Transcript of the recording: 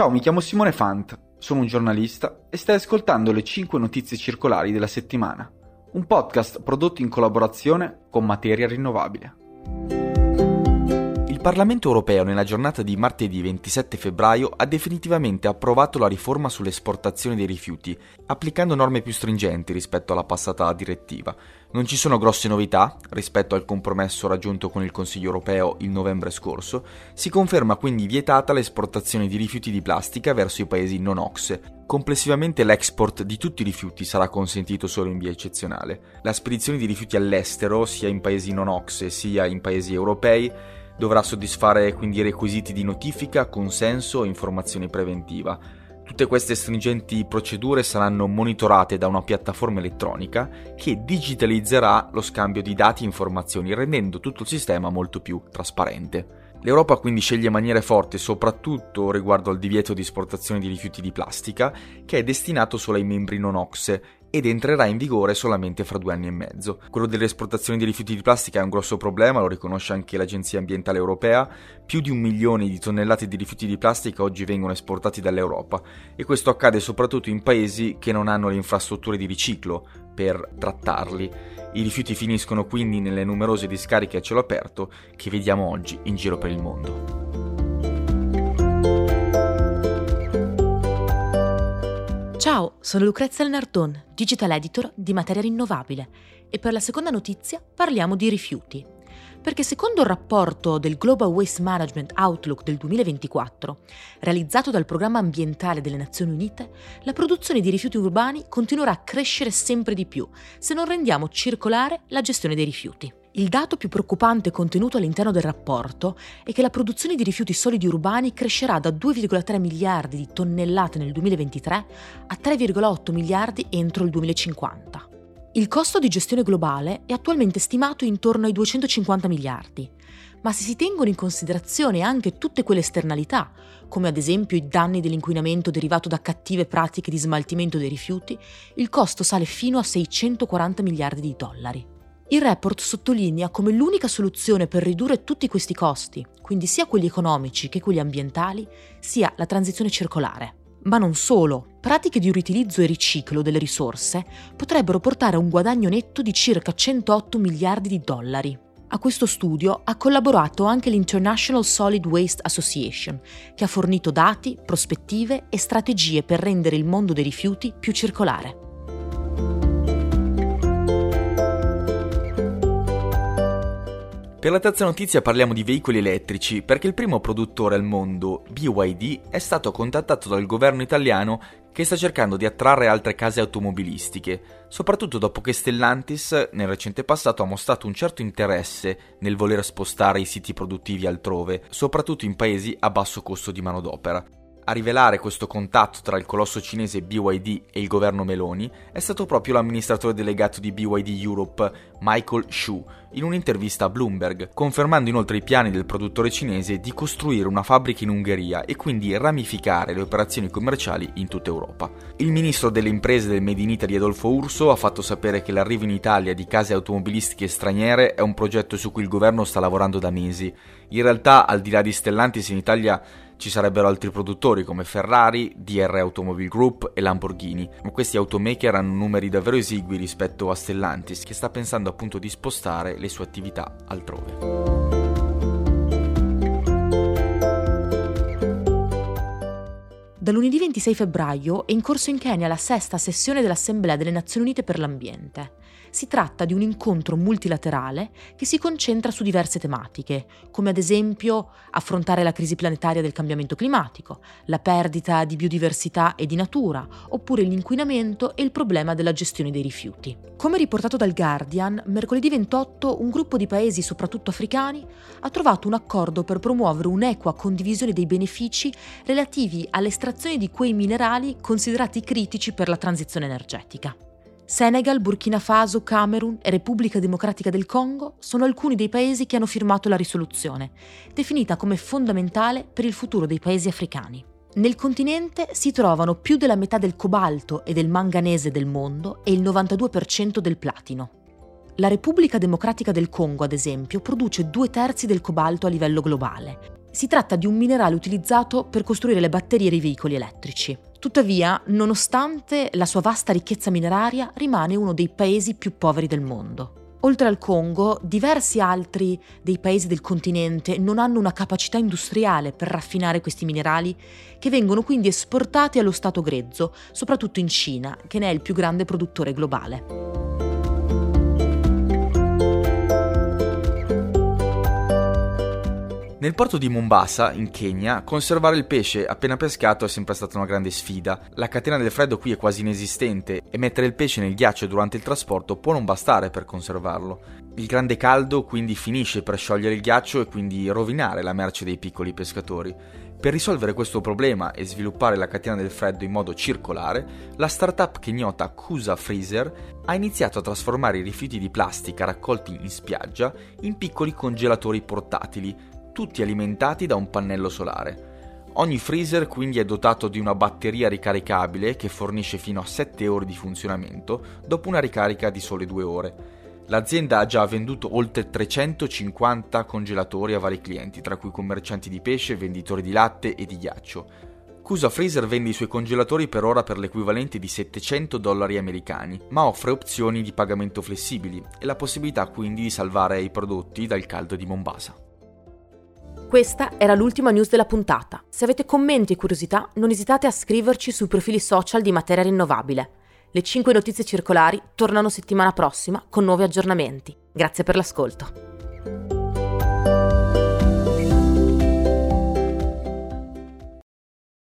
Ciao, mi chiamo Simone Fant, sono un giornalista e stai ascoltando le 5 notizie circolari della settimana, un podcast prodotto in collaborazione con Materia Rinnovabile. Il Parlamento europeo nella giornata di martedì 27 febbraio ha definitivamente approvato la riforma sull'esportazione dei rifiuti, applicando norme più stringenti rispetto alla passata direttiva. Non ci sono grosse novità rispetto al compromesso raggiunto con il Consiglio europeo il novembre scorso, si conferma quindi vietata l'esportazione di rifiuti di plastica verso i paesi non OXE. Complessivamente l'export di tutti i rifiuti sarà consentito solo in via eccezionale. La spedizione di rifiuti all'estero, sia in paesi non OXE sia in paesi europei, Dovrà soddisfare quindi i requisiti di notifica, consenso e informazione preventiva. Tutte queste stringenti procedure saranno monitorate da una piattaforma elettronica che digitalizzerà lo scambio di dati e informazioni, rendendo tutto il sistema molto più trasparente. L'Europa quindi sceglie maniere forti soprattutto riguardo al divieto di esportazione di rifiuti di plastica, che è destinato solo ai membri non OXE ed entrerà in vigore solamente fra due anni e mezzo. Quello delle esportazioni di rifiuti di plastica è un grosso problema, lo riconosce anche l'Agenzia Ambientale Europea. Più di un milione di tonnellate di rifiuti di plastica oggi vengono esportati dall'Europa e questo accade soprattutto in paesi che non hanno le infrastrutture di riciclo per trattarli. I rifiuti finiscono quindi nelle numerose discariche a cielo aperto che vediamo oggi in giro per il mondo. Sono Lucrezia Lenardon, digital editor di Materia Rinnovabile e per la seconda notizia parliamo di rifiuti. Perché secondo il rapporto del Global Waste Management Outlook del 2024, realizzato dal Programma Ambientale delle Nazioni Unite, la produzione di rifiuti urbani continuerà a crescere sempre di più se non rendiamo circolare la gestione dei rifiuti. Il dato più preoccupante contenuto all'interno del rapporto è che la produzione di rifiuti solidi urbani crescerà da 2,3 miliardi di tonnellate nel 2023 a 3,8 miliardi entro il 2050. Il costo di gestione globale è attualmente stimato intorno ai 250 miliardi, ma se si tengono in considerazione anche tutte quelle esternalità, come ad esempio i danni dell'inquinamento derivato da cattive pratiche di smaltimento dei rifiuti, il costo sale fino a 640 miliardi di dollari. Il report sottolinea come l'unica soluzione per ridurre tutti questi costi, quindi sia quelli economici che quelli ambientali, sia la transizione circolare. Ma non solo, pratiche di riutilizzo e riciclo delle risorse potrebbero portare a un guadagno netto di circa 108 miliardi di dollari. A questo studio ha collaborato anche l'International Solid Waste Association, che ha fornito dati, prospettive e strategie per rendere il mondo dei rifiuti più circolare. Per la terza notizia parliamo di veicoli elettrici perché il primo produttore al mondo, BYD, è stato contattato dal governo italiano che sta cercando di attrarre altre case automobilistiche, soprattutto dopo che Stellantis nel recente passato ha mostrato un certo interesse nel voler spostare i siti produttivi altrove, soprattutto in paesi a basso costo di manodopera. A rivelare questo contatto tra il colosso cinese BYD e il governo Meloni è stato proprio l'amministratore delegato di BYD Europe, Michael Shu, in un'intervista a Bloomberg, confermando inoltre i piani del produttore cinese di costruire una fabbrica in Ungheria e quindi ramificare le operazioni commerciali in tutta Europa. Il ministro delle imprese del Made in Italy Adolfo Urso ha fatto sapere che l'arrivo in Italia di case automobilistiche straniere è un progetto su cui il governo sta lavorando da mesi. In realtà, al di là di Stellantis in Italia ci sarebbero altri produttori come Ferrari, DR Automobile Group e Lamborghini, ma questi automaker hanno numeri davvero esigui rispetto a Stellantis che sta pensando appunto di spostare le sue attività altrove. Da lunedì 26 febbraio è in corso in Kenya la sesta sessione dell'Assemblea delle Nazioni Unite per l'Ambiente. Si tratta di un incontro multilaterale che si concentra su diverse tematiche, come ad esempio affrontare la crisi planetaria del cambiamento climatico, la perdita di biodiversità e di natura, oppure l'inquinamento e il problema della gestione dei rifiuti. Come riportato dal Guardian, mercoledì 28 un gruppo di paesi, soprattutto africani, ha trovato un accordo per promuovere un'equa condivisione dei benefici relativi all'estrazione di quei minerali considerati critici per la transizione energetica. Senegal, Burkina Faso, Camerun e Repubblica Democratica del Congo sono alcuni dei paesi che hanno firmato la risoluzione, definita come fondamentale per il futuro dei paesi africani. Nel continente si trovano più della metà del cobalto e del manganese del mondo e il 92% del platino. La Repubblica Democratica del Congo, ad esempio, produce due terzi del cobalto a livello globale Si tratta di un minerale utilizzato per costruire le batterie dei veicoli elettrici. Tuttavia, nonostante la sua vasta ricchezza mineraria, rimane uno dei paesi più poveri del mondo. Oltre al Congo, diversi altri dei paesi del continente non hanno una capacità industriale per raffinare questi minerali, che vengono quindi esportati allo Stato grezzo, soprattutto in Cina, che ne è il più grande produttore globale. Nel porto di Mombasa, in Kenya, conservare il pesce appena pescato è sempre stata una grande sfida. La catena del freddo qui è quasi inesistente e mettere il pesce nel ghiaccio durante il trasporto può non bastare per conservarlo. Il grande caldo quindi finisce per sciogliere il ghiaccio e quindi rovinare la merce dei piccoli pescatori. Per risolvere questo problema e sviluppare la catena del freddo in modo circolare, la startup kenyota Kusa Freezer ha iniziato a trasformare i rifiuti di plastica raccolti in spiaggia in piccoli congelatori portatili tutti alimentati da un pannello solare. Ogni freezer quindi è dotato di una batteria ricaricabile che fornisce fino a 7 ore di funzionamento dopo una ricarica di sole 2 ore. L'azienda ha già venduto oltre 350 congelatori a vari clienti, tra cui commercianti di pesce, venditori di latte e di ghiaccio. Cusa Freezer vende i suoi congelatori per ora per l'equivalente di 700 dollari americani, ma offre opzioni di pagamento flessibili e la possibilità quindi di salvare i prodotti dal caldo di Mombasa. Questa era l'ultima news della puntata. Se avete commenti e curiosità, non esitate a scriverci sui profili social di Materia Rinnovabile. Le 5 notizie circolari tornano settimana prossima con nuovi aggiornamenti. Grazie per l'ascolto.